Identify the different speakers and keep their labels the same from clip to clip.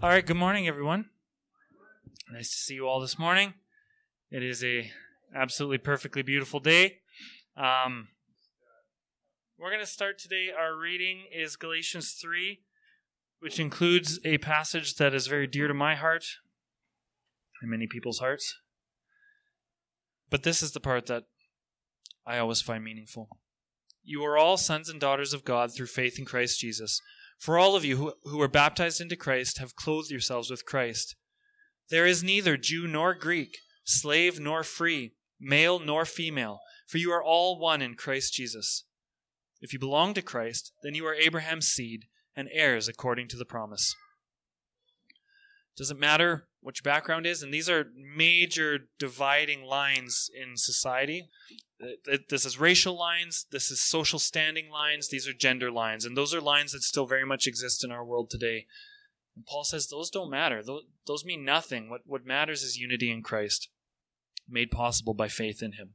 Speaker 1: All right, good morning, everyone. Nice to see you all this morning. It is a absolutely perfectly beautiful day. Um, we're going to start today. Our reading is Galatians 3, which includes a passage that is very dear to my heart and many people's hearts. But this is the part that I always find meaningful. You are all sons and daughters of God through faith in Christ Jesus. For all of you who, who were baptized into Christ have clothed yourselves with Christ. There is neither Jew nor Greek, slave nor free, male nor female, for you are all one in Christ Jesus. If you belong to Christ, then you are Abraham's seed and heirs according to the promise. Does it matter what your background is, and these are major dividing lines in society. This is racial lines, this is social standing lines, these are gender lines, and those are lines that still very much exist in our world today. And Paul says those don't matter. Those, those mean nothing. What, what matters is unity in Christ, made possible by faith in Him.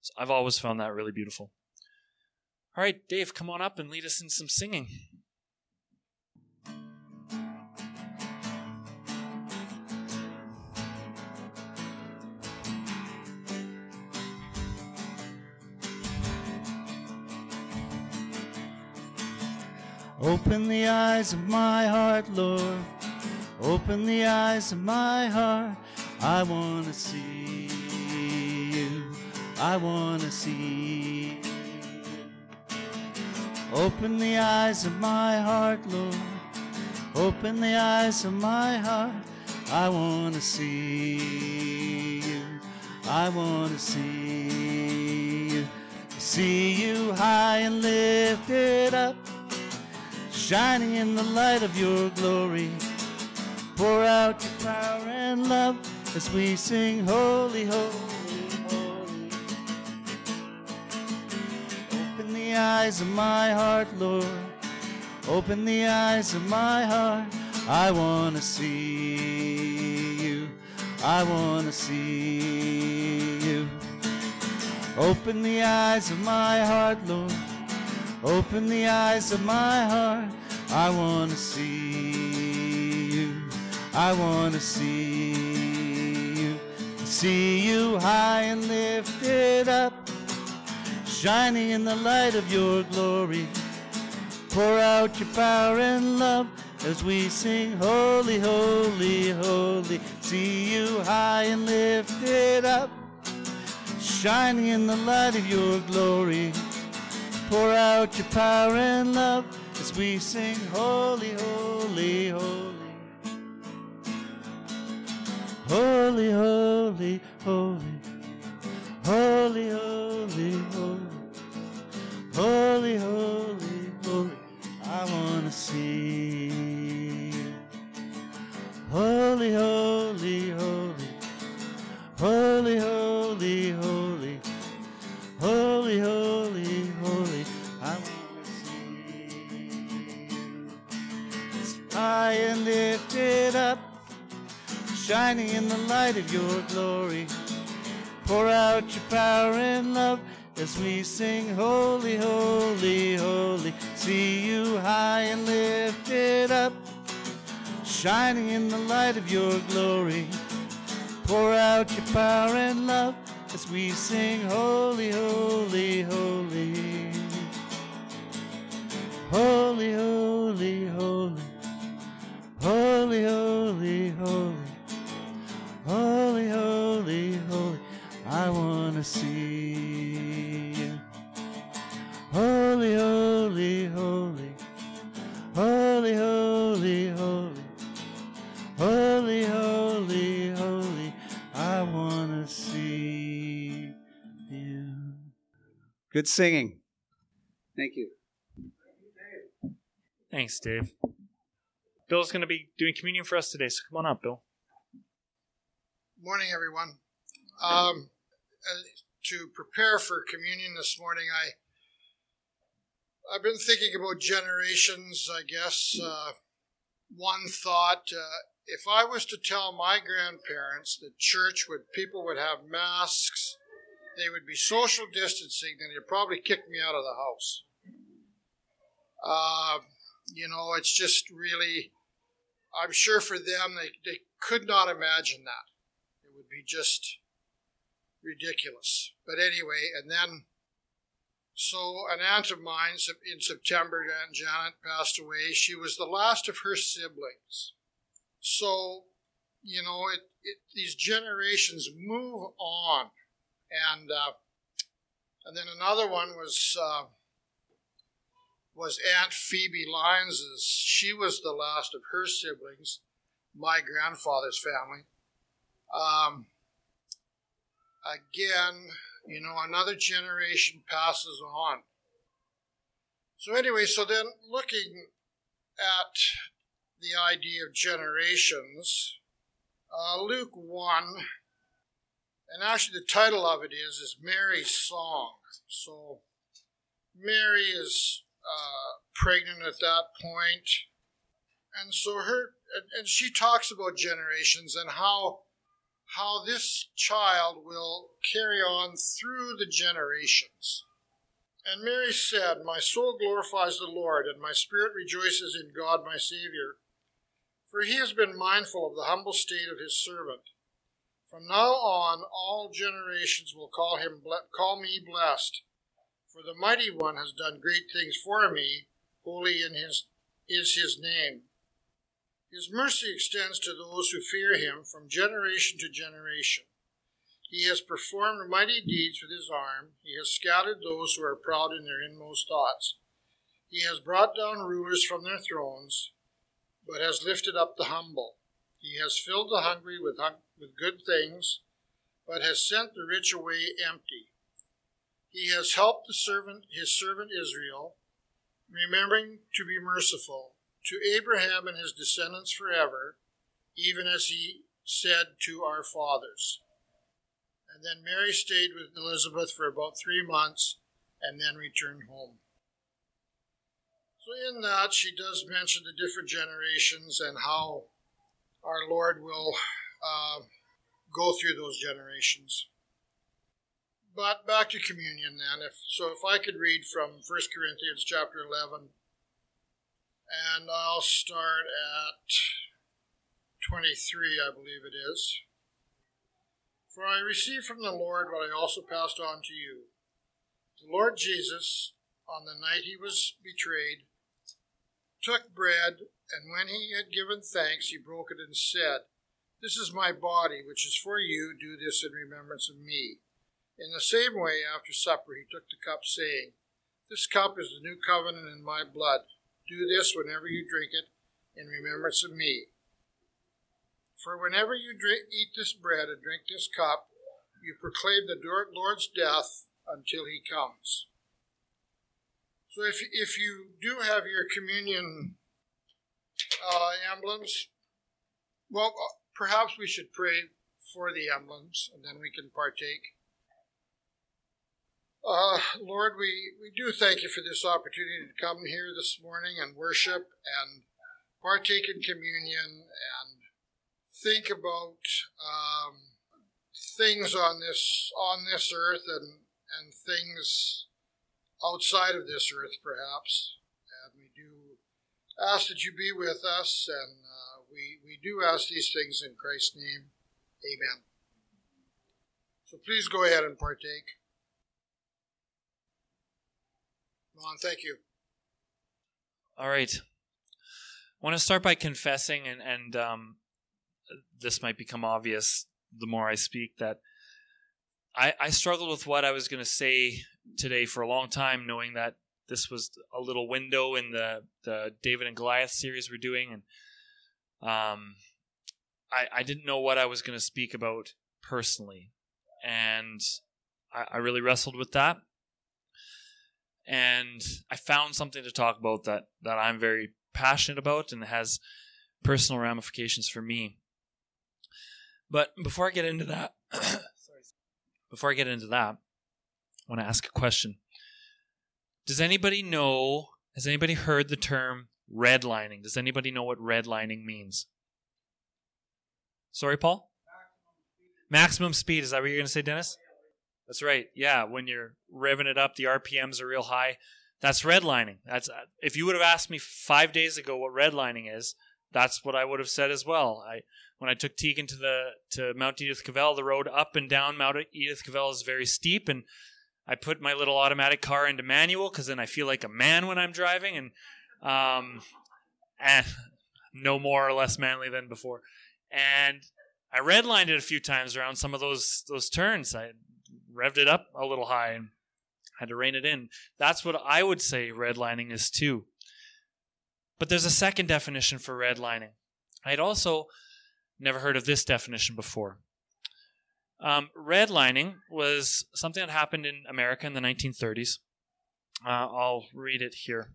Speaker 1: So I've always found that really beautiful. All right, Dave, come on up and lead us in some singing.
Speaker 2: Open the eyes of my heart, Lord. Open the eyes of my heart. I want to see you. I want to see you. Open the eyes of my heart, Lord. Open the eyes of my heart. I want to see you. I want to see you. See you high and lifted up shining in the light of your glory. Pour out your power and love as we sing, Holy, Holy, Holy. Open the eyes of my heart, Lord. Open the eyes of my heart. I want to see you. I want to see you. Open the eyes of my heart, Lord. Open the eyes of my heart. I want to see you. I want to see you. See you high and lifted up, shining in the light of your glory. Pour out your power and love as we sing, Holy, Holy, Holy. See you high and lifted up, shining in the light of your glory. Pour out your power and love as we sing, Holy, Holy, Holy. Holy, holy, holy.
Speaker 3: Good singing. Thank you.
Speaker 1: Thanks, Dave. Bill's going to be doing communion for us today, so come on up, Bill.
Speaker 4: Morning, everyone. Um, to prepare for communion this morning, I I've been thinking about generations. I guess uh, one thought: uh, if I was to tell my grandparents that church would people would have masks, they would be social distancing, then they'd probably kick me out of the house. Uh, you know, it's just really I'm sure for them, they, they could not imagine that. It would be just ridiculous. But anyway, and then, so an aunt of mine in September, Aunt Janet passed away. She was the last of her siblings. So, you know, it, it these generations move on. And, uh, and then another one was, uh, was Aunt Phoebe Lyons's. She was the last of her siblings, my grandfather's family. Um, again, you know, another generation passes on. So, anyway, so then looking at the idea of generations, uh, Luke 1, and actually the title of it is, is Mary's Song. So, Mary is uh, pregnant at that. And so her, and she talks about generations and how how this child will carry on through the generations. And Mary said, My soul glorifies the Lord, and my spirit rejoices in God my Saviour, for he has been mindful of the humble state of his servant. From now on, all generations will call him call me blessed, for the mighty one has done great things for me. Holy in his is his name. His mercy extends to those who fear him from generation to generation. He has performed mighty deeds with his arm. He has scattered those who are proud in their inmost thoughts. He has brought down rulers from their thrones, but has lifted up the humble. He has filled the hungry with, with good things, but has sent the rich away empty. He has helped the servant, his servant Israel, remembering to be merciful to Abraham and his descendants forever, even as he said to our fathers. And then Mary stayed with Elizabeth for about three months and then returned home. So, in that, she does mention the different generations and how our Lord will uh, go through those generations. But back to communion then. If, so, if I could read from 1 Corinthians chapter 11, and I'll start at 23, I believe it is. For I received from the Lord what I also passed on to you. The Lord Jesus, on the night he was betrayed, took bread, and when he had given thanks, he broke it and said, This is my body, which is for you. Do this in remembrance of me. In the same way, after supper, he took the cup, saying, This cup is the new covenant in my blood. Do this whenever you drink it in remembrance of me. For whenever you drink, eat this bread and drink this cup, you proclaim the Lord's death until he comes. So if, if you do have your communion uh, emblems, well, perhaps we should pray for the emblems and then we can partake. Uh, Lord, we, we do thank you for this opportunity to come here this morning and worship and partake in communion and think about um, things on this on this earth and and things outside of this earth, perhaps. And we do ask that you be with us, and we we do ask these things in Christ's name. Amen. So please go ahead and partake. on. Thank you.
Speaker 1: All right. I want to start by confessing, and and um, this might become obvious the more I speak that I, I struggled with what I was going to say today for a long time, knowing that this was a little window in the the David and Goliath series we're doing, and um, I I didn't know what I was going to speak about personally, and I, I really wrestled with that and I found something to talk about that that I'm very passionate about and has personal ramifications for me. But before I get into that, before I get into that, I want to ask a question. Does anybody know? Has anybody heard the term redlining? Does anybody know what redlining means? Sorry, Paul. Maximum speed. Is that what you're going to say, Dennis? That's right. Yeah, when you're revving it up, the RPMs are real high. That's redlining. That's uh, if you would have asked me five days ago what redlining is, that's what I would have said as well. I when I took Tegan to the to Mount Edith Cavell, the road up and down Mount Edith Cavell is very steep, and I put my little automatic car into manual because then I feel like a man when I'm driving, and um, and no more or less manly than before. And I redlined it a few times around some of those those turns. I revved it up a little high and had to rein it in. That's what I would say redlining is too. But there's a second definition for redlining. I had also never heard of this definition before. Um, redlining was something that happened in America in the 1930s. Uh, I'll read it here.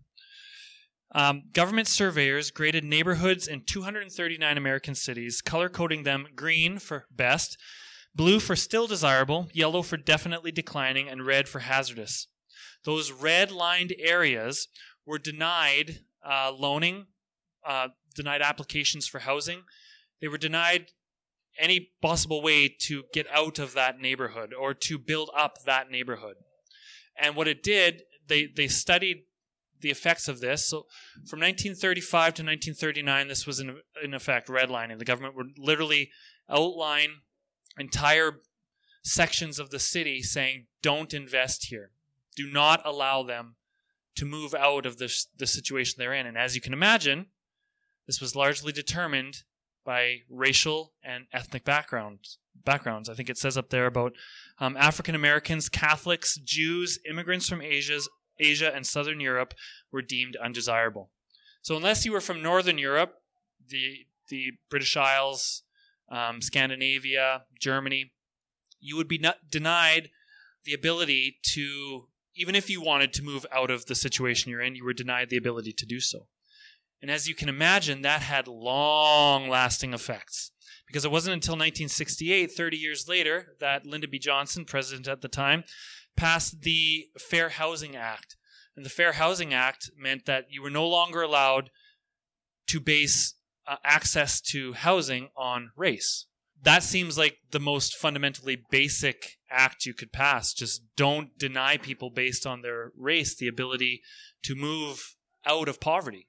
Speaker 1: Um, government surveyors graded neighborhoods in 239 American cities, color coding them green for best, blue for still desirable, yellow for definitely declining, and red for hazardous. Those red lined areas were denied uh, loaning, uh, denied applications for housing. They were denied any possible way to get out of that neighborhood or to build up that neighborhood. And what it did, they, they studied the effects of this. So from 1935 to 1939, this was in, in effect redlining. The government would literally outline entire sections of the city saying, don't invest here. Do not allow them to move out of the, the situation they're in. And as you can imagine, this was largely determined by racial and ethnic backgrounds. Backgrounds. I think it says up there about um, African Americans, Catholics, Jews, immigrants from Asia's, Asia and Southern Europe were deemed undesirable. So unless you were from Northern Europe, the the British Isles, um, Scandinavia, Germany, you would be denied the ability to, even if you wanted to move out of the situation you're in, you were denied the ability to do so. And as you can imagine, that had long lasting effects. Because it wasn't until 1968, 30 years later, that Lyndon B. Johnson, president at the time, passed the Fair Housing Act. And the Fair Housing Act meant that you were no longer allowed to base uh, access to housing on race. That seems like the most fundamentally basic act you could pass. Just don't deny people based on their race the ability to move out of poverty.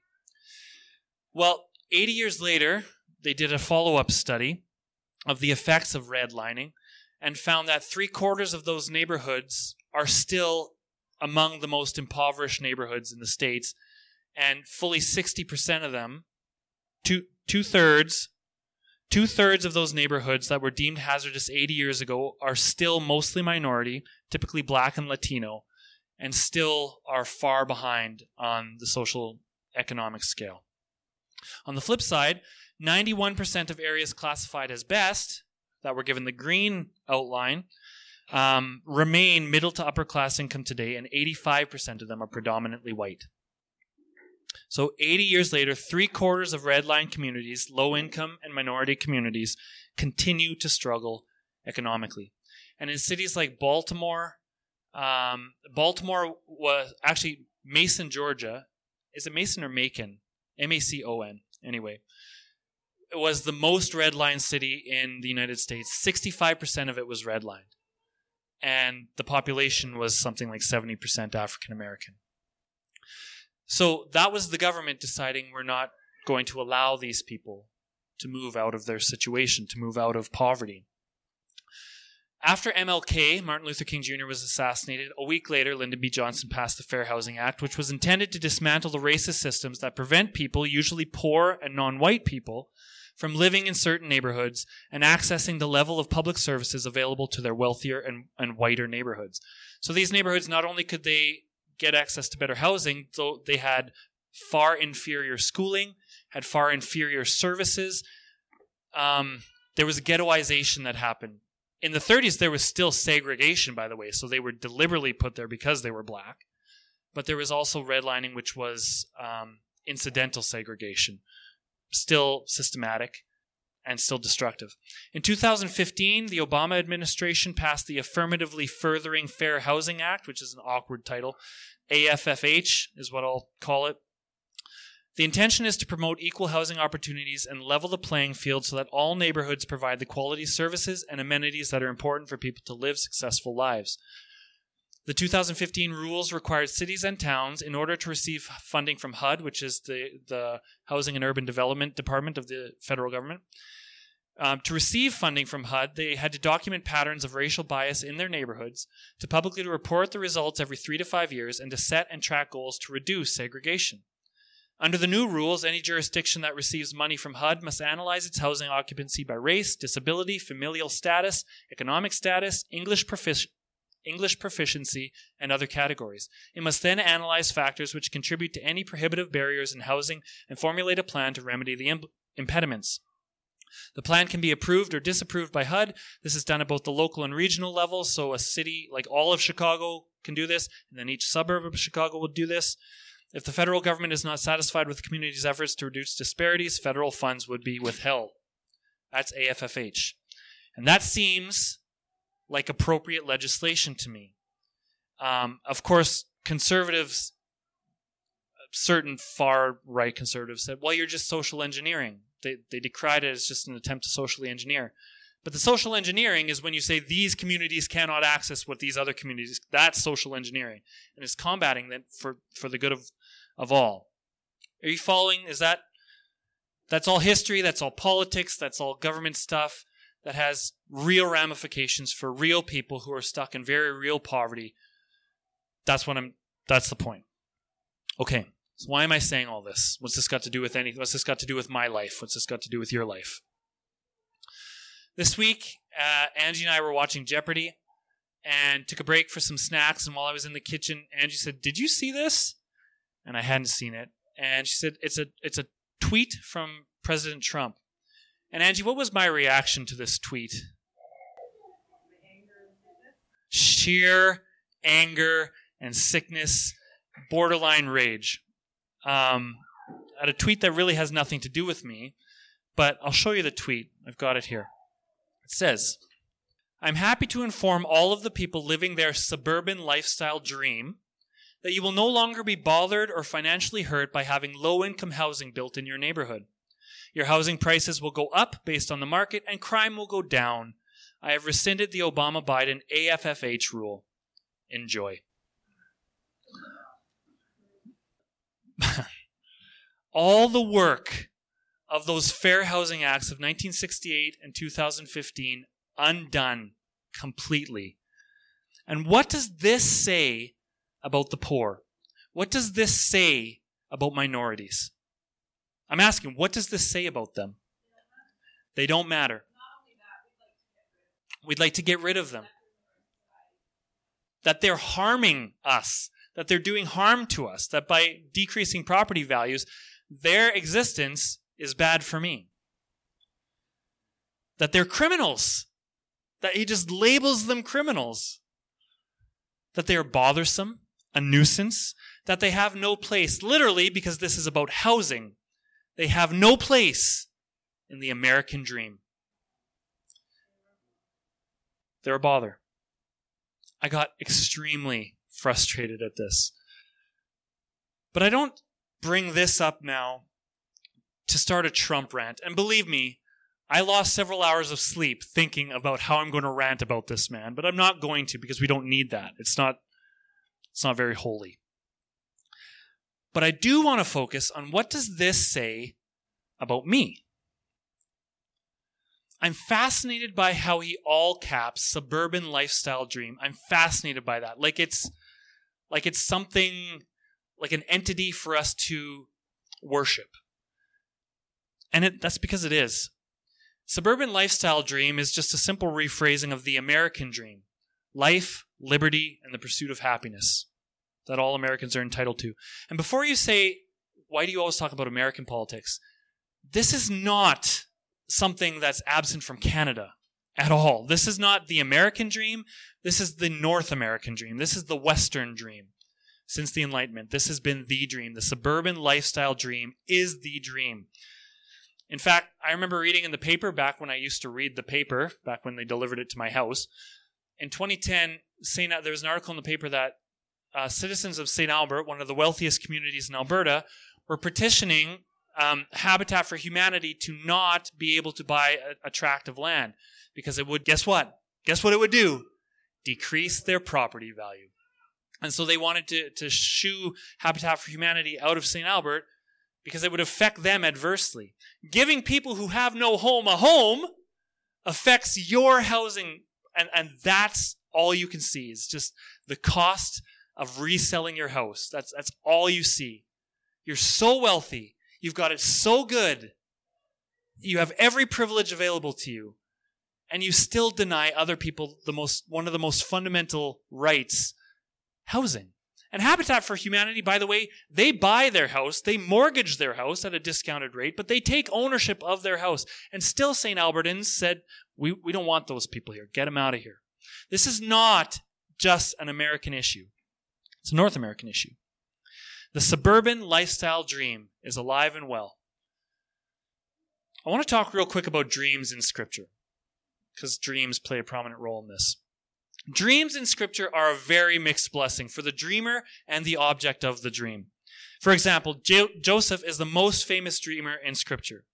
Speaker 1: Well, 80 years later, they did a follow up study of the effects of redlining and found that three quarters of those neighborhoods are still among the most impoverished neighborhoods in the states, and fully 60% of them, two two thirds, two thirds of those neighborhoods that were deemed hazardous 80 years ago are still mostly minority, typically black and Latino, and still are far behind on the social economic scale. On the flip side, 91% of areas classified as best that were given the green outline um, remain middle to upper class income today, and 85% of them are predominantly white. So, 80 years later, three quarters of redline communities, low income and minority communities, continue to struggle economically. And in cities like Baltimore, um, Baltimore was actually Mason, Georgia. Is it Mason or Macon? M A C O N. Anyway, was the most redlined city in the United States. 65% of it was redlined and the population was something like 70% African American. So that was the government deciding we're not going to allow these people to move out of their situation, to move out of poverty. After MLK, Martin Luther King Jr., was assassinated, a week later, Lyndon B. Johnson passed the Fair Housing Act, which was intended to dismantle the racist systems that prevent people, usually poor and non white people, from living in certain neighborhoods and accessing the level of public services available to their wealthier and, and whiter neighborhoods. So these neighborhoods, not only could they get access to better housing, though they had far inferior schooling, had far inferior services. Um, there was a ghettoization that happened. In the 30s, there was still segregation, by the way, so they were deliberately put there because they were black. But there was also redlining, which was um, incidental segregation, still systematic and still destructive. In 2015, the Obama administration passed the Affirmatively Furthering Fair Housing Act, which is an awkward title. AFFH is what I'll call it. The intention is to promote equal housing opportunities and level the playing field so that all neighborhoods provide the quality services and amenities that are important for people to live successful lives. The 2015 rules required cities and towns, in order to receive funding from HUD, which is the, the Housing and Urban Development Department of the federal government, um, to receive funding from HUD, they had to document patterns of racial bias in their neighborhoods, to publicly report the results every three to five years, and to set and track goals to reduce segregation. Under the new rules, any jurisdiction that receives money from HUD must analyze its housing occupancy by race, disability, familial status, economic status, English, profici- English proficiency, and other categories. It must then analyze factors which contribute to any prohibitive barriers in housing and formulate a plan to remedy the imp- impediments. The plan can be approved or disapproved by HUD. This is done at both the local and regional levels. So a city like all of Chicago can do this, and then each suburb of Chicago will do this. If the federal government is not satisfied with the community's efforts to reduce disparities, federal funds would be withheld. That's AFFH. And that seems like appropriate legislation to me. Um, of course, conservatives, certain far right conservatives said, well, you're just social engineering. They, they decried it as just an attempt to socially engineer. But the social engineering is when you say these communities cannot access what these other communities. That's social engineering, and it's combating that for for the good of of all. Are you following? Is that that's all history? That's all politics? That's all government stuff that has real ramifications for real people who are stuck in very real poverty. That's what I'm. That's the point. Okay. So why am I saying all this? What's this got to do with anything? What's this got to do with my life? What's this got to do with your life? This week, uh, Angie and I were watching Jeopardy and took a break for some snacks. And while I was in the kitchen, Angie said, "Did you see this?" And I hadn't seen it. And she said, "It's a it's a tweet from President Trump." And Angie, what was my reaction to this tweet? Sheer anger and sickness, borderline rage. Um, at a tweet that really has nothing to do with me, but I'll show you the tweet. I've got it here. It says, I'm happy to inform all of the people living their suburban lifestyle dream that you will no longer be bothered or financially hurt by having low income housing built in your neighborhood. Your housing prices will go up based on the market and crime will go down. I have rescinded the Obama Biden AFFH rule. Enjoy. All the work of those Fair Housing Acts of 1968 and 2015 undone completely. And what does this say about the poor? What does this say about minorities? I'm asking, what does this say about them? They don't matter. We'd like to get rid of them. That they're harming us, that they're doing harm to us, that by decreasing property values, their existence is bad for me. That they're criminals. That he just labels them criminals. That they are bothersome, a nuisance, that they have no place, literally, because this is about housing. They have no place in the American dream. They're a bother. I got extremely frustrated at this. But I don't bring this up now to start a Trump rant. And believe me, I lost several hours of sleep thinking about how I'm going to rant about this man, but I'm not going to because we don't need that. It's not it's not very holy. But I do want to focus on what does this say about me? I'm fascinated by how he all caps suburban lifestyle dream. I'm fascinated by that. Like it's like it's something like an entity for us to worship. And it, that's because it is. Suburban lifestyle dream is just a simple rephrasing of the American dream life, liberty, and the pursuit of happiness that all Americans are entitled to. And before you say, why do you always talk about American politics? This is not something that's absent from Canada at all. This is not the American dream. This is the North American dream. This is the Western dream. Since the Enlightenment, this has been the dream. The suburban lifestyle dream is the dream. In fact, I remember reading in the paper back when I used to read the paper, back when they delivered it to my house. In 2010, St. there was an article in the paper that uh, citizens of St. Albert, one of the wealthiest communities in Alberta, were petitioning um, Habitat for Humanity to not be able to buy a, a tract of land because it would, guess what? Guess what it would do? Decrease their property value. And so they wanted to, to shoo Habitat for Humanity out of St. Albert because it would affect them adversely. Giving people who have no home a home affects your housing, and, and that's all you can see is just the cost of reselling your house. That's, that's all you see. You're so wealthy. You've got it so good. You have every privilege available to you. And you still deny other people the most, one of the most fundamental rights, housing. And Habitat for Humanity, by the way, they buy their house, they mortgage their house at a discounted rate, but they take ownership of their house. And still, St. Albertans said, we, we don't want those people here. Get them out of here. This is not just an American issue, it's a North American issue. The suburban lifestyle dream is alive and well. I want to talk real quick about dreams in Scripture, because dreams play a prominent role in this. Dreams in Scripture are a very mixed blessing for the dreamer and the object of the dream. For example, jo- Joseph is the most famous dreamer in Scripture.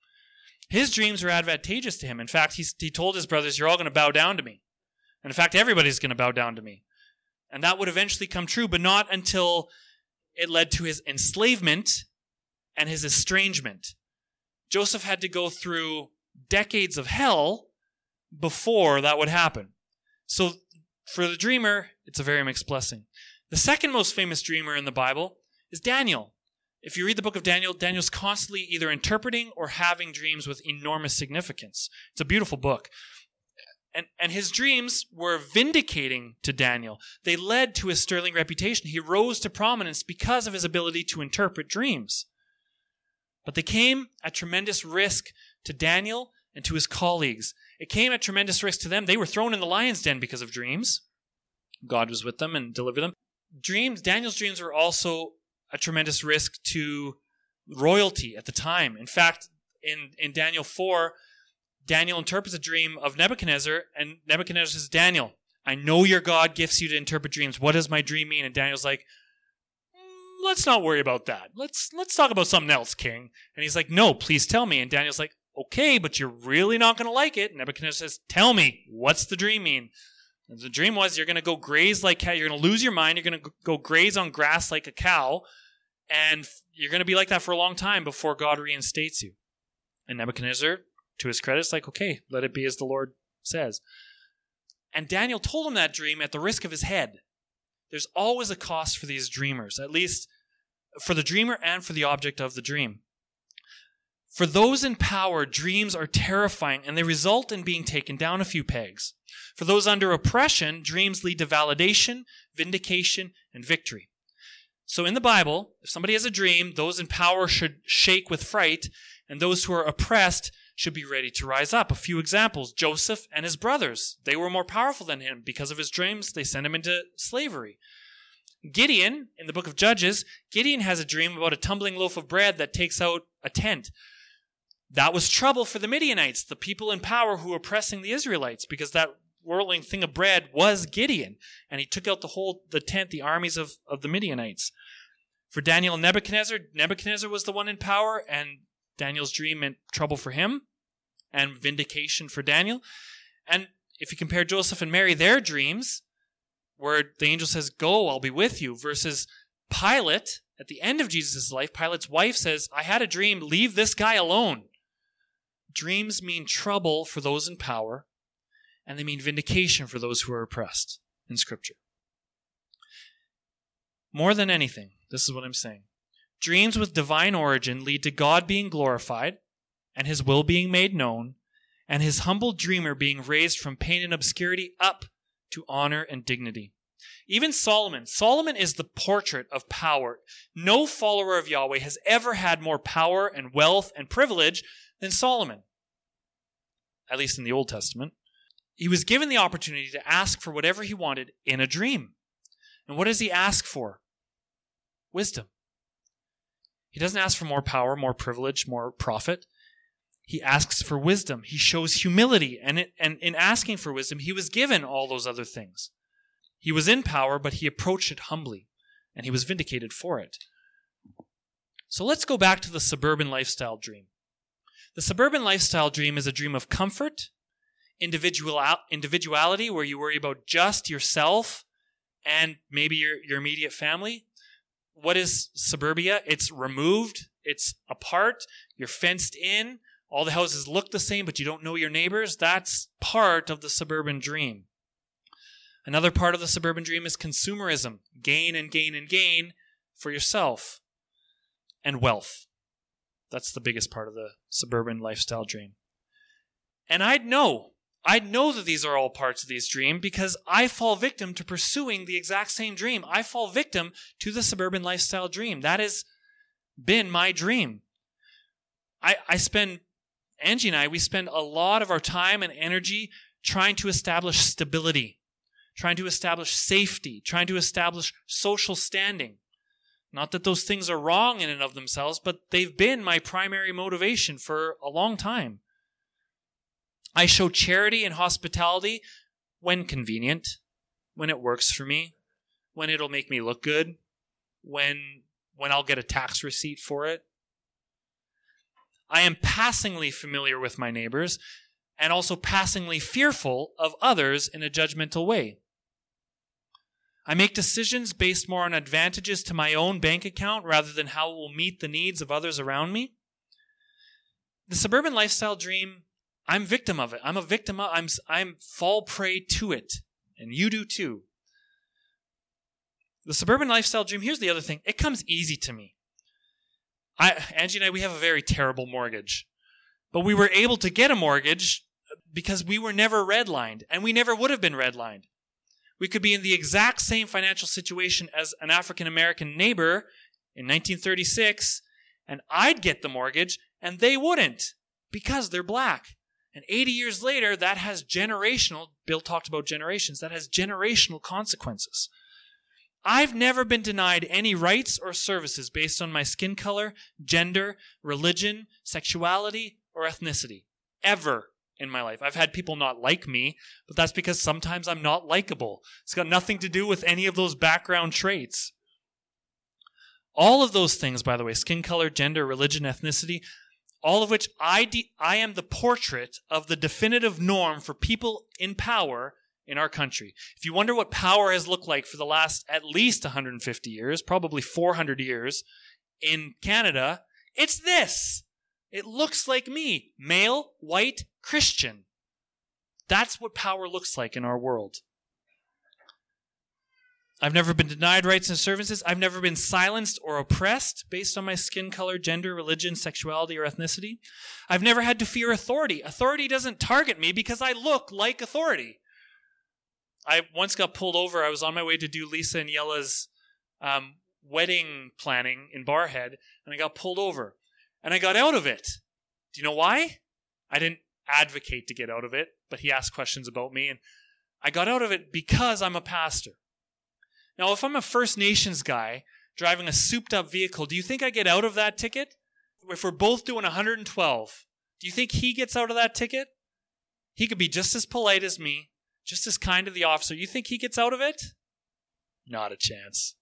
Speaker 1: His dreams were advantageous to him. In fact, he, he told his brothers, You're all going to bow down to me. And in fact, everybody's going to bow down to me. And that would eventually come true, but not until it led to his enslavement and his estrangement. Joseph had to go through decades of hell before that would happen. So for the dreamer, it's a very mixed blessing. The second most famous dreamer in the Bible is Daniel. If you read the book of Daniel, Daniel's constantly either interpreting or having dreams with enormous significance. It's a beautiful book. And, and his dreams were vindicating to Daniel. They led to his sterling reputation. He rose to prominence because of his ability to interpret dreams. But they came at tremendous risk to Daniel and to his colleagues. It came at tremendous risk to them. They were thrown in the lion's den because of dreams. God was with them and delivered them. Dreams, Daniel's dreams were also a tremendous risk to royalty at the time. In fact, in, in Daniel 4, Daniel interprets a dream of Nebuchadnezzar, and Nebuchadnezzar says, Daniel, I know your God gifts you to interpret dreams. What does my dream mean? And Daniel's like, mm, let's not worry about that. Let's let's talk about something else, King. And he's like, no, please tell me. And Daniel's like, okay, but you're really not going to like it. And Nebuchadnezzar says, tell me, what's the dream mean? And the dream was you're going to go graze like. You're going to lose your mind. You're going to go graze on grass like a cow. And you're going to be like that for a long time before God reinstates you. And Nebuchadnezzar to his credit, it's like, okay, let it be as the Lord says. And Daniel told him that dream at the risk of his head. There's always a cost for these dreamers, at least for the dreamer and for the object of the dream. For those in power, dreams are terrifying and they result in being taken down a few pegs. For those under oppression, dreams lead to validation, vindication, and victory. So in the Bible, if somebody has a dream, those in power should shake with fright, and those who are oppressed should be ready to rise up. A few examples Joseph and his brothers. They were more powerful than him. Because of his dreams, they sent him into slavery. Gideon, in the book of Judges, Gideon has a dream about a tumbling loaf of bread that takes out a tent. That was trouble for the Midianites, the people in power who were oppressing the Israelites, because that whirling thing of bread was Gideon, and he took out the whole the tent, the armies of, of the Midianites. For Daniel Nebuchadnezzar, Nebuchadnezzar was the one in power, and Daniel's dream meant trouble for him and vindication for Daniel. And if you compare Joseph and Mary, their dreams, where the angel says, Go, I'll be with you, versus Pilate at the end of Jesus' life, Pilate's wife says, I had a dream, leave this guy alone. Dreams mean trouble for those in power, and they mean vindication for those who are oppressed in Scripture. More than anything, this is what I'm saying. Dreams with divine origin lead to God being glorified and his will being made known, and his humble dreamer being raised from pain and obscurity up to honor and dignity. Even Solomon, Solomon is the portrait of power. No follower of Yahweh has ever had more power and wealth and privilege than Solomon, at least in the Old Testament. He was given the opportunity to ask for whatever he wanted in a dream. And what does he ask for? Wisdom. He doesn't ask for more power, more privilege, more profit. He asks for wisdom. He shows humility. And, it, and in asking for wisdom, he was given all those other things. He was in power, but he approached it humbly, and he was vindicated for it. So let's go back to the suburban lifestyle dream. The suburban lifestyle dream is a dream of comfort, individual, individuality, where you worry about just yourself and maybe your, your immediate family. What is suburbia? It's removed, it's apart, you're fenced in, all the houses look the same, but you don't know your neighbors. That's part of the suburban dream. Another part of the suburban dream is consumerism gain and gain and gain for yourself and wealth. That's the biggest part of the suburban lifestyle dream. And I'd know, I'd know that these are all parts of these dream because I fall victim to pursuing the exact same dream. I fall victim to the suburban lifestyle dream. That has been my dream. I, I spend, Angie and I, we spend a lot of our time and energy trying to establish stability trying to establish safety, trying to establish social standing. Not that those things are wrong in and of themselves, but they've been my primary motivation for a long time. I show charity and hospitality when convenient, when it works for me, when it'll make me look good, when when I'll get a tax receipt for it. I am passingly familiar with my neighbors and also passingly fearful of others in a judgmental way. I make decisions based more on advantages to my own bank account rather than how it will meet the needs of others around me. The suburban lifestyle dream, I'm victim of it. I'm a victim of I'm I'm fall prey to it. And you do too. The suburban lifestyle dream, here's the other thing. It comes easy to me. I Angie and I we have a very terrible mortgage. But we were able to get a mortgage because we were never redlined and we never would have been redlined. We could be in the exact same financial situation as an African American neighbor in 1936, and I'd get the mortgage, and they wouldn't because they're black. And 80 years later, that has generational, Bill talked about generations, that has generational consequences. I've never been denied any rights or services based on my skin color, gender, religion, sexuality, or ethnicity. Ever in my life. I've had people not like me, but that's because sometimes I'm not likable. It's got nothing to do with any of those background traits. All of those things, by the way, skin color, gender, religion, ethnicity, all of which I, de- I am the portrait of the definitive norm for people in power in our country. If you wonder what power has looked like for the last at least 150 years, probably 400 years in Canada, it's this. It looks like me male, white, Christian. That's what power looks like in our world. I've never been denied rights and services. I've never been silenced or oppressed based on my skin color, gender, religion, sexuality, or ethnicity. I've never had to fear authority. Authority doesn't target me because I look like authority. I once got pulled over. I was on my way to do Lisa and Yella's um, wedding planning in Barrhead, and I got pulled over. And I got out of it. Do you know why? I didn't advocate to get out of it, but he asked questions about me, and I got out of it because I'm a pastor. Now, if I'm a First Nations guy driving a souped up vehicle, do you think I get out of that ticket? If we're both doing 112, do you think he gets out of that ticket? He could be just as polite as me, just as kind to the officer. You think he gets out of it? Not a chance.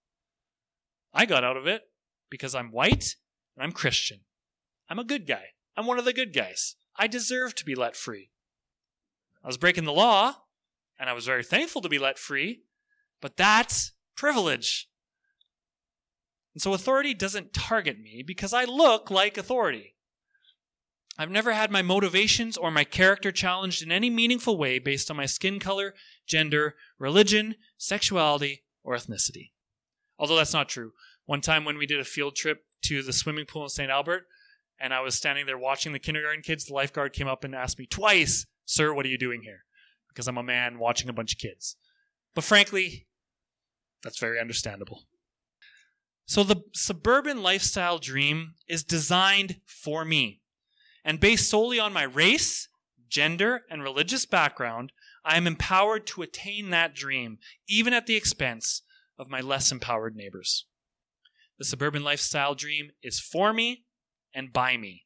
Speaker 1: I got out of it because I'm white and I'm Christian. I'm a good guy. I'm one of the good guys. I deserve to be let free. I was breaking the law, and I was very thankful to be let free, but that's privilege. And so authority doesn't target me because I look like authority. I've never had my motivations or my character challenged in any meaningful way based on my skin color, gender, religion, sexuality, or ethnicity. Although that's not true. One time when we did a field trip to the swimming pool in St. Albert, and I was standing there watching the kindergarten kids. The lifeguard came up and asked me twice, Sir, what are you doing here? Because I'm a man watching a bunch of kids. But frankly, that's very understandable. So the suburban lifestyle dream is designed for me. And based solely on my race, gender, and religious background, I am empowered to attain that dream, even at the expense of my less empowered neighbors. The suburban lifestyle dream is for me and by me.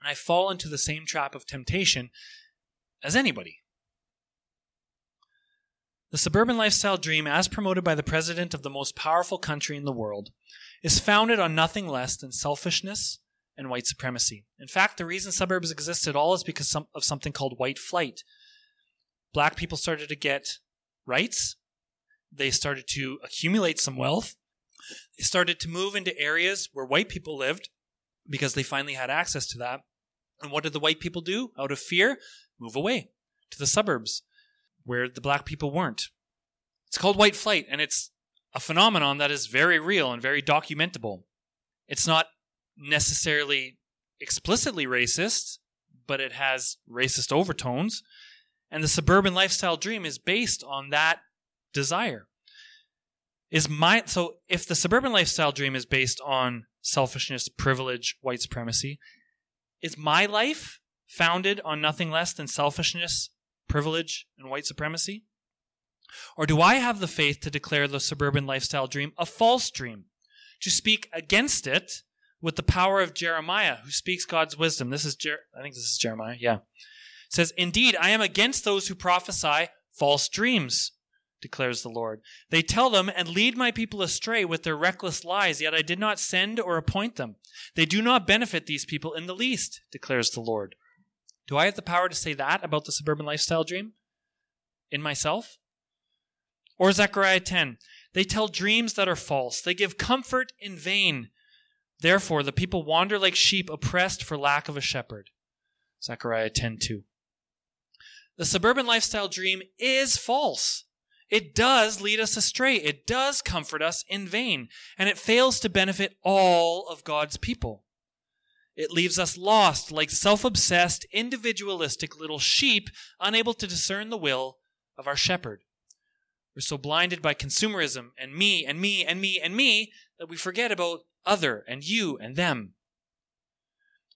Speaker 1: And I fall into the same trap of temptation as anybody. The suburban lifestyle dream, as promoted by the president of the most powerful country in the world, is founded on nothing less than selfishness and white supremacy. In fact, the reason suburbs exist at all is because of something called white flight. Black people started to get rights, they started to accumulate some wealth. They started to move into areas where white people lived because they finally had access to that. And what did the white people do? Out of fear, move away to the suburbs where the black people weren't. It's called white flight, and it's a phenomenon that is very real and very documentable. It's not necessarily explicitly racist, but it has racist overtones. And the suburban lifestyle dream is based on that desire. Is my so if the suburban lifestyle dream is based on selfishness, privilege, white supremacy, is my life founded on nothing less than selfishness, privilege, and white supremacy? Or do I have the faith to declare the suburban lifestyle dream a false dream? To speak against it with the power of Jeremiah, who speaks God's wisdom. This is Jer- I think this is Jeremiah. Yeah, it says, "Indeed, I am against those who prophesy false dreams." declares the Lord. They tell them and lead my people astray with their reckless lies, yet I did not send or appoint them. They do not benefit these people in the least, declares the Lord. Do I have the power to say that about the suburban lifestyle dream? In myself? Or Zechariah 10. They tell dreams that are false. They give comfort in vain. Therefore, the people wander like sheep oppressed for lack of a shepherd. Zechariah 10:2. The suburban lifestyle dream is false. It does lead us astray. It does comfort us in vain, and it fails to benefit all of God's people. It leaves us lost like self-obsessed, individualistic little sheep unable to discern the will of our shepherd. We're so blinded by consumerism and me and me and me and me that we forget about other and you and them.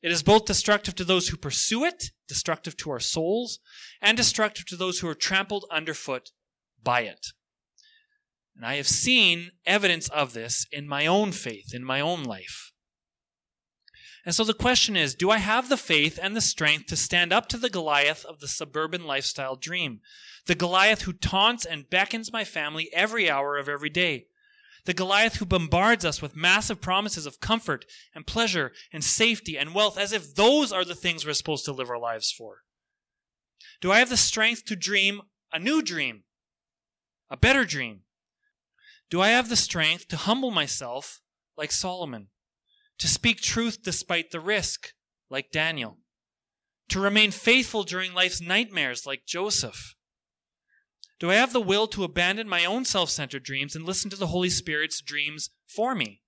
Speaker 1: It is both destructive to those who pursue it, destructive to our souls, and destructive to those who are trampled underfoot by it. And I have seen evidence of this in my own faith, in my own life. And so the question is do I have the faith and the strength to stand up to the Goliath of the suburban lifestyle dream? The Goliath who taunts and beckons my family every hour of every day. The Goliath who bombards us with massive promises of comfort and pleasure and safety and wealth as if those are the things we're supposed to live our lives for. Do I have the strength to dream a new dream? A better dream? Do I have the strength to humble myself like Solomon? To speak truth despite the risk like Daniel? To remain faithful during life's nightmares like Joseph? Do I have the will to abandon my own self centered dreams and listen to the Holy Spirit's dreams for me?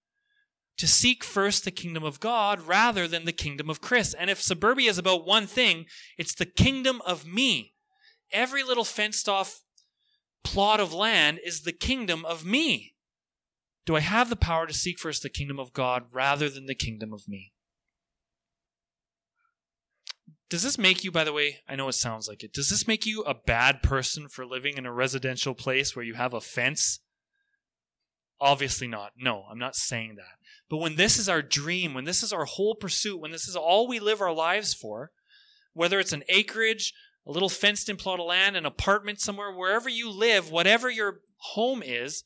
Speaker 1: To seek first the kingdom of God rather than the kingdom of Chris. And if suburbia is about one thing, it's the kingdom of me. Every little fenced off plot of land is the kingdom of me. Do I have the power to seek first the kingdom of God rather than the kingdom of me? Does this make you, by the way, I know it sounds like it, does this make you a bad person for living in a residential place where you have a fence? Obviously not. No, I'm not saying that. But when this is our dream, when this is our whole pursuit, when this is all we live our lives for, whether it's an acreage, a little fenced in plot of land, an apartment somewhere, wherever you live, whatever your home is,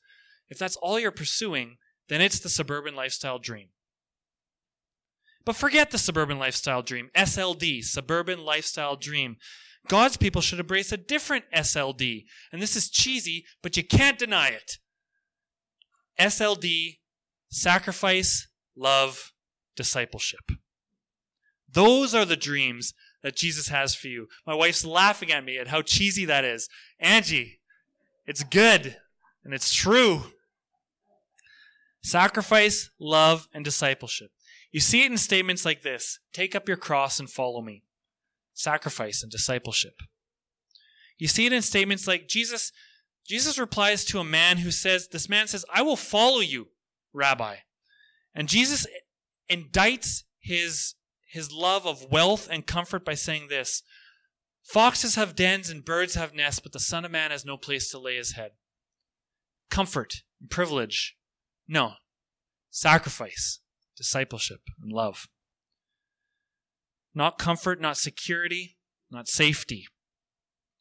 Speaker 1: if that's all you're pursuing, then it's the suburban lifestyle dream. But forget the suburban lifestyle dream. SLD, suburban lifestyle dream. God's people should embrace a different SLD. And this is cheesy, but you can't deny it. SLD, sacrifice, love, discipleship. Those are the dreams that Jesus has for you. My wife's laughing at me at how cheesy that is. Angie, it's good and it's true. Sacrifice, love, and discipleship. You see it in statements like this Take up your cross and follow me. Sacrifice and discipleship. You see it in statements like Jesus Jesus replies to a man who says this man says, "I will follow you, rabbi." And Jesus indicts his his love of wealth and comfort by saying this, "Foxes have dens and birds have nests, but the son of man has no place to lay his head." Comfort and privilege. No. Sacrifice discipleship, and love. Not comfort, not security, not safety.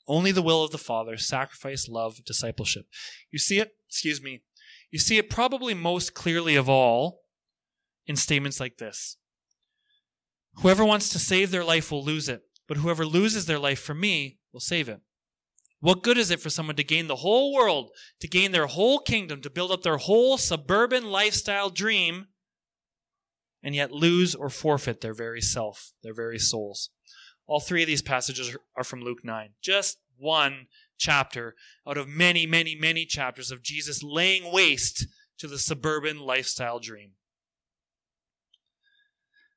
Speaker 1: Only the will of the Father, sacrifice, love, discipleship. You see it, excuse me, you see it probably most clearly of all in statements like this Whoever wants to save their life will lose it, but whoever loses their life for me will save it. What good is it for someone to gain the whole world, to gain their whole kingdom, to build up their whole suburban lifestyle dream, and yet lose or forfeit their very self, their very souls? All three of these passages are from Luke 9. Just one chapter out of many, many, many chapters of Jesus laying waste to the suburban lifestyle dream.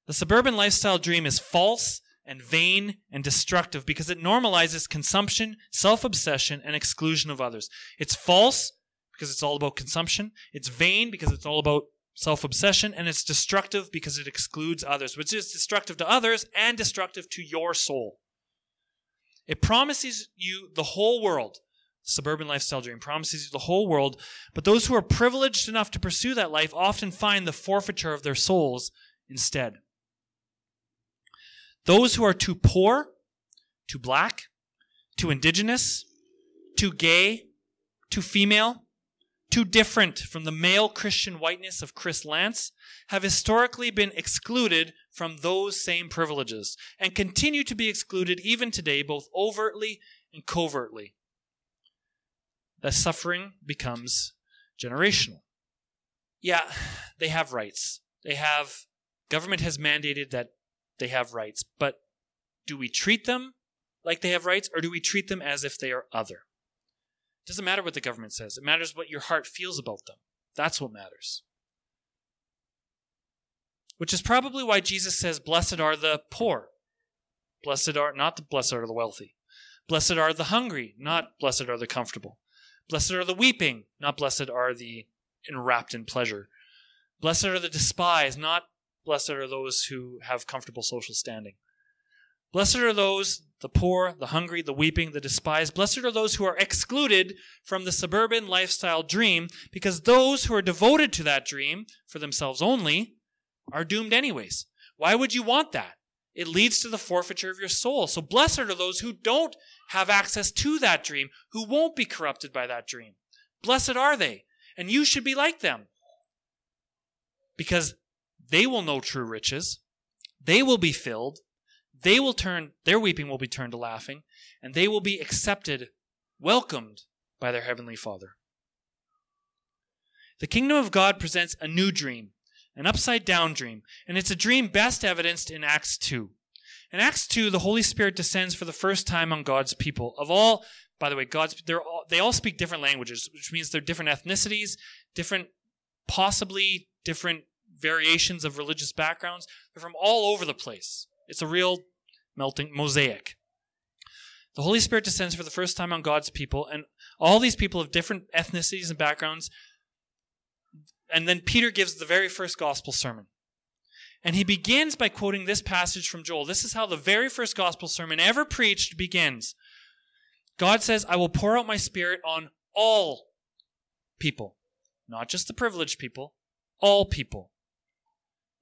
Speaker 1: The suburban lifestyle dream is false and vain and destructive because it normalizes consumption, self obsession, and exclusion of others. It's false because it's all about consumption. It's vain because it's all about self obsession. And it's destructive because it excludes others, which is destructive to others and destructive to your soul. It promises you the whole world. Suburban lifestyle dream promises you the whole world, but those who are privileged enough to pursue that life often find the forfeiture of their souls instead. Those who are too poor, too black, too indigenous, too gay, too female, too different from the male Christian whiteness of Chris Lance have historically been excluded from those same privileges and continue to be excluded even today, both overtly and covertly. The suffering becomes generational. Yeah, they have rights. They have, government has mandated that they have rights, but do we treat them like they have rights or do we treat them as if they are other? It doesn't matter what the government says, it matters what your heart feels about them. That's what matters. Which is probably why Jesus says, Blessed are the poor. Blessed are not the blessed are the wealthy. Blessed are the hungry, not blessed are the comfortable. Blessed are the weeping, not blessed are the enwrapped in pleasure. Blessed are the despised, not Blessed are those who have comfortable social standing. Blessed are those, the poor, the hungry, the weeping, the despised. Blessed are those who are excluded from the suburban lifestyle dream, because those who are devoted to that dream for themselves only are doomed anyways. Why would you want that? It leads to the forfeiture of your soul. So blessed are those who don't have access to that dream, who won't be corrupted by that dream. Blessed are they. And you should be like them. Because they will know true riches. They will be filled. They will turn, their weeping will be turned to laughing, and they will be accepted, welcomed by their heavenly Father. The kingdom of God presents a new dream, an upside down dream, and it's a dream best evidenced in Acts 2. In Acts 2, the Holy Spirit descends for the first time on God's people. Of all, by the way, God's, all, they all speak different languages, which means they're different ethnicities, different, possibly different variations of religious backgrounds. They're from all over the place. It's a real melting mosaic. The Holy Spirit descends for the first time on God's people, and all these people of different ethnicities and backgrounds. And then Peter gives the very first gospel sermon. And he begins by quoting this passage from Joel. This is how the very first gospel sermon ever preached begins. God says, I will pour out my spirit on all people, not just the privileged people, all people.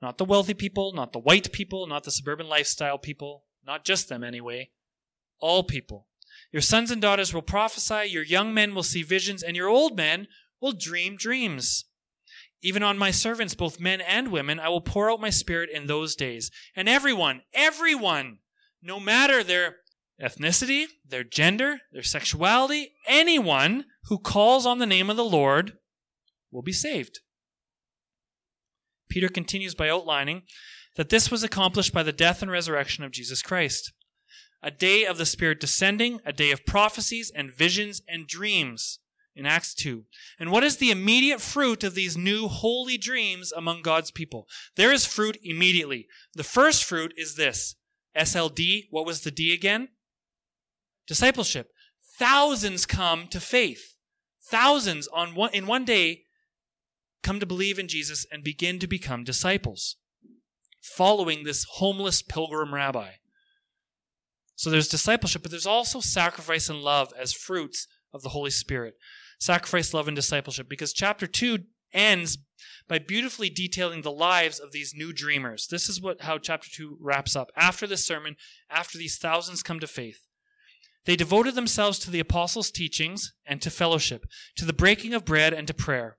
Speaker 1: Not the wealthy people, not the white people, not the suburban lifestyle people, not just them anyway. All people. Your sons and daughters will prophesy, your young men will see visions, and your old men will dream dreams. Even on my servants, both men and women, I will pour out my spirit in those days. And everyone, everyone, no matter their ethnicity, their gender, their sexuality, anyone who calls on the name of the Lord will be saved. Peter continues by outlining that this was accomplished by the death and resurrection of Jesus Christ. A day of the Spirit descending, a day of prophecies and visions and dreams in Acts 2. And what is the immediate fruit of these new holy dreams among God's people? There is fruit immediately. The first fruit is this SLD. What was the D again? Discipleship. Thousands come to faith. Thousands on one, in one day come to believe in Jesus and begin to become disciples, following this homeless pilgrim rabbi. So there's discipleship, but there's also sacrifice and love as fruits of the Holy Spirit. Sacrifice, love, and discipleship, because chapter 2 ends by beautifully detailing the lives of these new dreamers. This is what how chapter 2 wraps up. After this sermon, after these thousands come to faith, they devoted themselves to the apostles' teachings and to fellowship, to the breaking of bread and to prayer.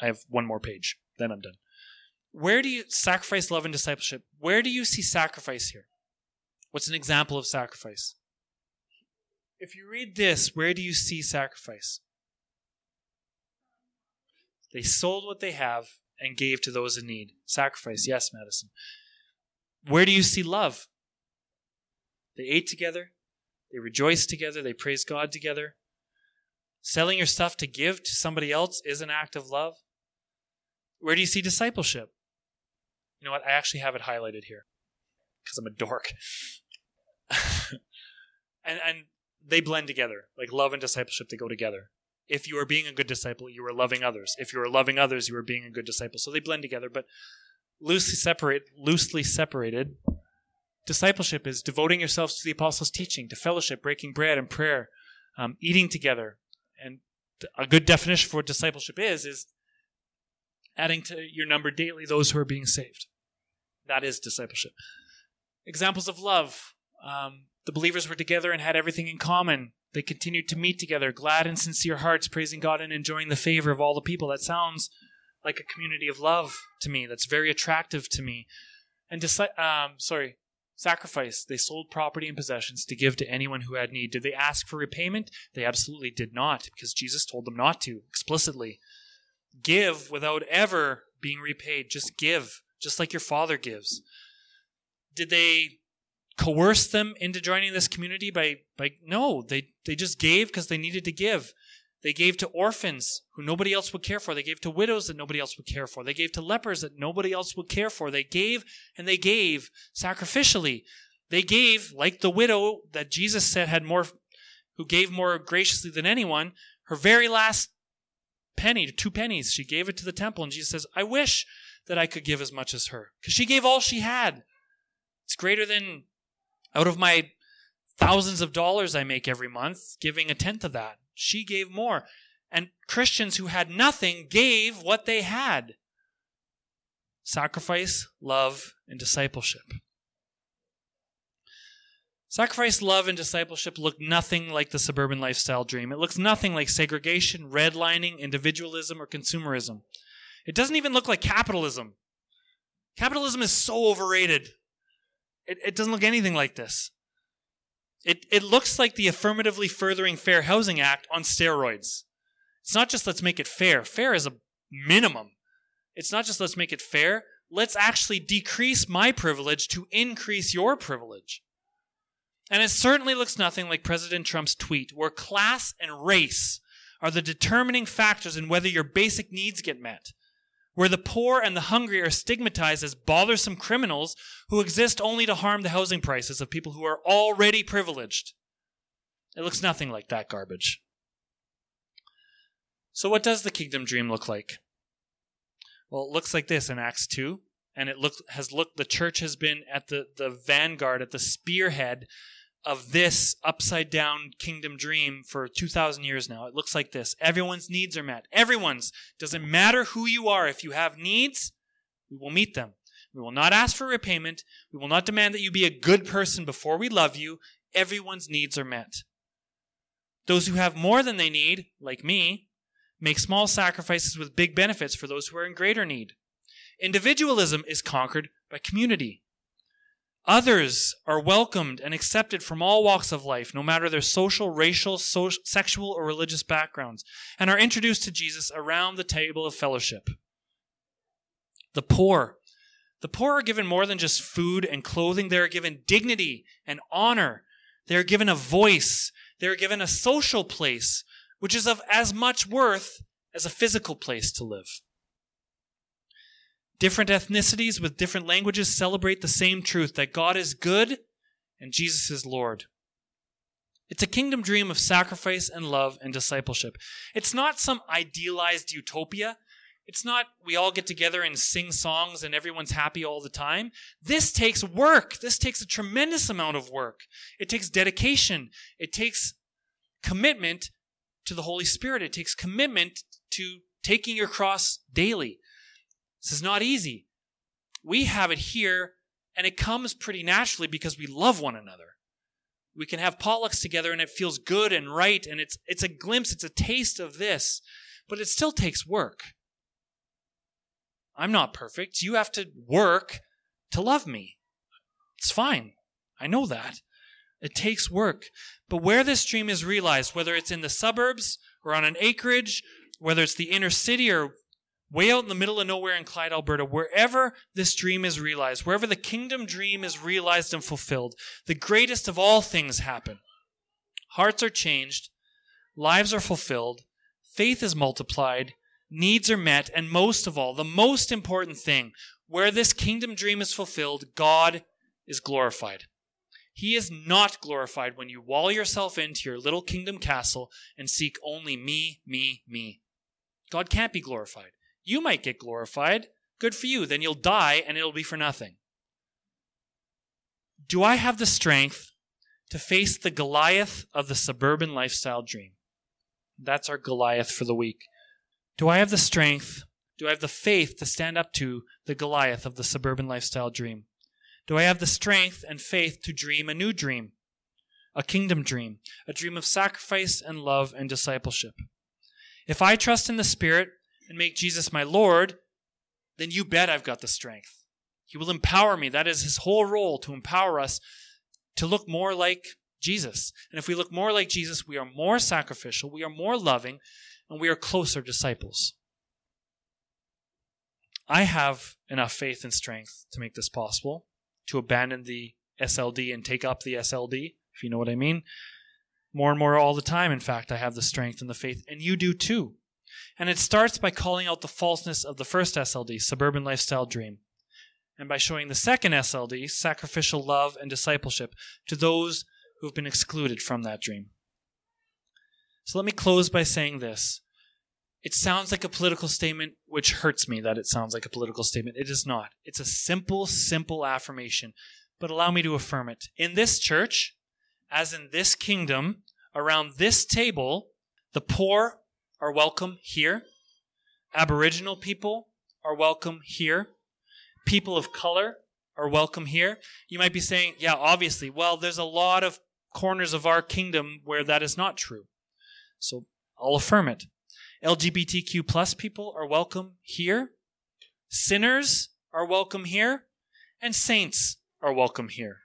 Speaker 1: I have one more page, then I'm done. Where do you sacrifice love and discipleship? Where do you see sacrifice here? What's an example of sacrifice? If you read this, where do you see sacrifice? They sold what they have and gave to those in need. Sacrifice, yes, Madison. Where do you see love? They ate together, they rejoiced together, they praised God together. Selling your stuff to give to somebody else is an act of love. Where do you see discipleship? You know what? I actually have it highlighted here because I'm a dork. and and they blend together. Like love and discipleship, they go together. If you are being a good disciple, you are loving others. If you are loving others, you are being a good disciple. So they blend together, but loosely separate, loosely separated. Discipleship is devoting yourselves to the apostles' teaching, to fellowship, breaking bread and prayer, um, eating together. A good definition for what discipleship is is adding to your number daily those who are being saved. That is discipleship. Examples of love. Um, the believers were together and had everything in common. They continued to meet together, glad and sincere hearts, praising God and enjoying the favor of all the people. That sounds like a community of love to me. That's very attractive to me. And deci- um, sorry, sacrifice. They sold property and possessions to give to anyone who had need. Did they ask for repayment? They absolutely did not, because Jesus told them not to explicitly. Give without ever being repaid. Just give, just like your Father gives. Did they coerce them into joining this community by by no they they just gave because they needed to give they gave to orphans who nobody else would care for. They gave to widows that nobody else would care for. They gave to lepers that nobody else would care for. They gave and they gave sacrificially. They gave like the widow that jesus said had more who gave more graciously than anyone her very last penny two pennies. She gave it to the temple and jesus says i wish that i could give as much as her. Because she gave all she had. It's greater than out of my thousands of dollars I make every month, giving a tenth of that. She gave more. And Christians who had nothing gave what they had sacrifice, love, and discipleship. Sacrifice, love, and discipleship look nothing like the suburban lifestyle dream. It looks nothing like segregation, redlining, individualism, or consumerism. It doesn't even look like capitalism. Capitalism is so overrated. It, it doesn't look anything like this. It, it looks like the Affirmatively Furthering Fair Housing Act on steroids. It's not just let's make it fair. Fair is a minimum. It's not just let's make it fair. Let's actually decrease my privilege to increase your privilege. And it certainly looks nothing like President Trump's tweet, where class and race are the determining factors in whether your basic needs get met where the poor and the hungry are stigmatized as bothersome criminals who exist only to harm the housing prices of people who are already privileged. It looks nothing like that garbage. So, what does the kingdom dream look like? Well, it looks like this in Acts 2, and it look, has looked, the church has been at the, the vanguard, at the spearhead of this upside down kingdom dream for 2,000 years now. It looks like this everyone's needs are met. Everyone's. Doesn't matter who you are. If you have needs, we will meet them. We will not ask for repayment. We will not demand that you be a good person before we love you. Everyone's needs are met. Those who have more than they need, like me, make small sacrifices with big benefits for those who are in greater need. Individualism is conquered by community. Others are welcomed and accepted from all walks of life, no matter their social, racial, sexual, or religious backgrounds, and are introduced to Jesus around the table of fellowship. The poor. The poor are given more than just food and clothing. They are given dignity and honor. They are given a voice. They are given a social place, which is of as much worth as a physical place to live. Different ethnicities with different languages celebrate the same truth that God is good and Jesus is Lord. It's a kingdom dream of sacrifice and love and discipleship. It's not some idealized utopia. It's not we all get together and sing songs and everyone's happy all the time. This takes work. This takes a tremendous amount of work. It takes dedication. It takes commitment to the Holy Spirit. It takes commitment to taking your cross daily. This is not easy. We have it here, and it comes pretty naturally because we love one another. We can have potlucks together, and it feels good and right, and it's it's a glimpse, it's a taste of this, but it still takes work. I'm not perfect. You have to work to love me. It's fine. I know that. It takes work. But where this dream is realized, whether it's in the suburbs or on an acreage, whether it's the inner city or way out in the middle of nowhere in Clyde, Alberta, wherever this dream is realized, wherever the kingdom dream is realized and fulfilled, the greatest of all things happen. Hearts are changed, lives are fulfilled, faith is multiplied, needs are met, and most of all, the most important thing, where this kingdom dream is fulfilled, God is glorified. He is not glorified when you wall yourself into your little kingdom castle and seek only me, me, me. God can't be glorified. You might get glorified. Good for you. Then you'll die and it'll be for nothing. Do I have the strength to face the Goliath of the suburban lifestyle dream? That's our Goliath for the week. Do I have the strength? Do I have the faith to stand up to the Goliath of the suburban lifestyle dream? Do I have the strength and faith to dream a new dream? A kingdom dream, a dream of sacrifice and love and discipleship. If I trust in the Spirit and make Jesus my Lord, then you bet I've got the strength. He will empower me. That is his whole role to empower us to look more like Jesus. And if we look more like Jesus, we are more sacrificial, we are more loving, and we are closer disciples. I have enough faith and strength to make this possible, to abandon the SLD and take up the SLD, if you know what I mean. More and more all the time, in fact, I have the strength and the faith, and you do too. And it starts by calling out the falseness of the first SLD, suburban lifestyle dream, and by showing the second SLD, sacrificial love and discipleship, to those who have been excluded from that dream. So let me close by saying this. It sounds like a political statement, which hurts me that it sounds like a political statement. It is not. It's a simple, simple affirmation, but allow me to affirm it. In this church, as in this kingdom, around this table, the poor are welcome here. Aboriginal people are welcome here. People of color are welcome here. You might be saying, yeah, obviously. Well, there's a lot of corners of our kingdom where that is not true. So I'll affirm it. LGBTQ plus people are welcome here. Sinners are welcome here. And saints are welcome here.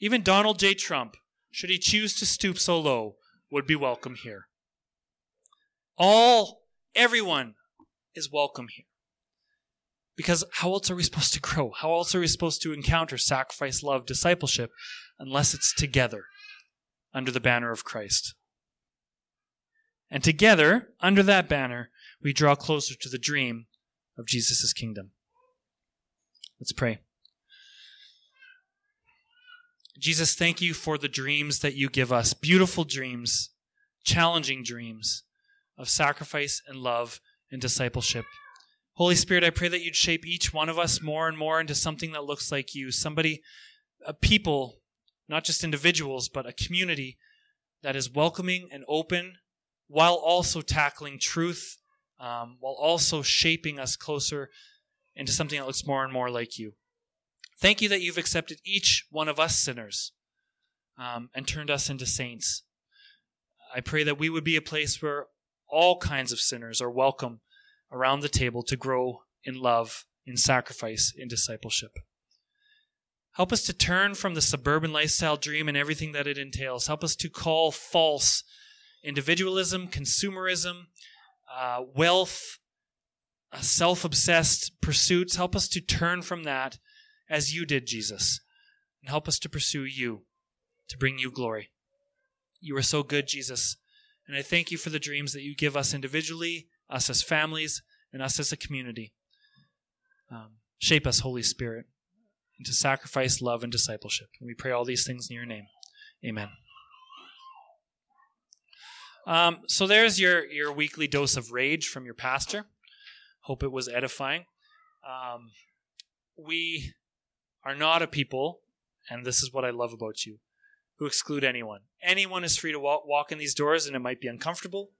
Speaker 1: Even Donald J. Trump, should he choose to stoop so low, would be welcome here. All, everyone is welcome here. Because how else are we supposed to grow? How else are we supposed to encounter sacrifice, love, discipleship unless it's together under the banner of Christ? And together, under that banner, we draw closer to the dream of Jesus' kingdom. Let's pray. Jesus, thank you for the dreams that you give us. Beautiful dreams, challenging dreams of sacrifice and love and discipleship. Holy Spirit, I pray that you'd shape each one of us more and more into something that looks like you, somebody, a people, not just individuals, but a community that is welcoming and open while also tackling truth, um, while also shaping us closer into something that looks more and more like you. Thank you that you've accepted each one of us sinners um, and turned us into saints. I pray that we would be a place where all kinds of sinners are welcome around the table to grow in love, in sacrifice, in discipleship. Help us to turn from the suburban lifestyle dream and everything that it entails. Help us to call false individualism, consumerism, uh, wealth, uh, self obsessed pursuits. Help us to turn from that as you did, Jesus, and help us to pursue you, to bring you glory. You are so good, Jesus. And I thank you for the dreams that you give us individually, us as families, and us as a community. Um, shape us, Holy Spirit, into sacrifice, love, and discipleship. And we pray all these things in your name. Amen. Um, so there's your, your weekly dose of rage from your pastor. Hope it was edifying. Um, we are not a people, and this is what I love about you. Who exclude anyone. Anyone is free to walk, walk in these doors, and it might be uncomfortable.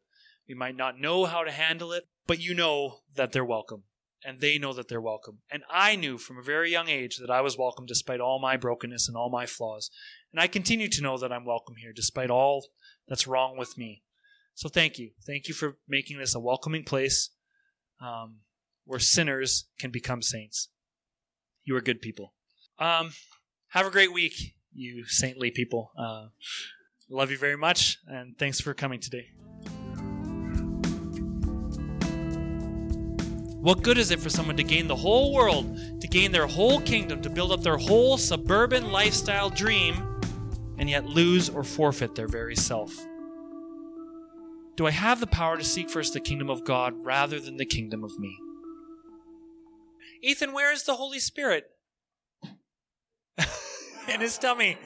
Speaker 1: We might not know how to handle it, but you know that they're welcome. And they know that they're welcome. And I knew from a very young age that I was welcome despite all my brokenness and all my flaws. And I continue to know that I'm welcome here despite all that's wrong with me. So thank you. Thank you for making this a welcoming place um, where sinners can become saints. You are good people. Um, have a great week, you saintly people. Uh, love you very much, and thanks for coming today. What good is it for someone to gain the whole world, to gain their whole kingdom, to build up their whole suburban lifestyle dream, and yet lose or forfeit their very self? Do I have the power to seek first the kingdom of God rather than the kingdom of me? Ethan, where is the Holy Spirit? In his tummy.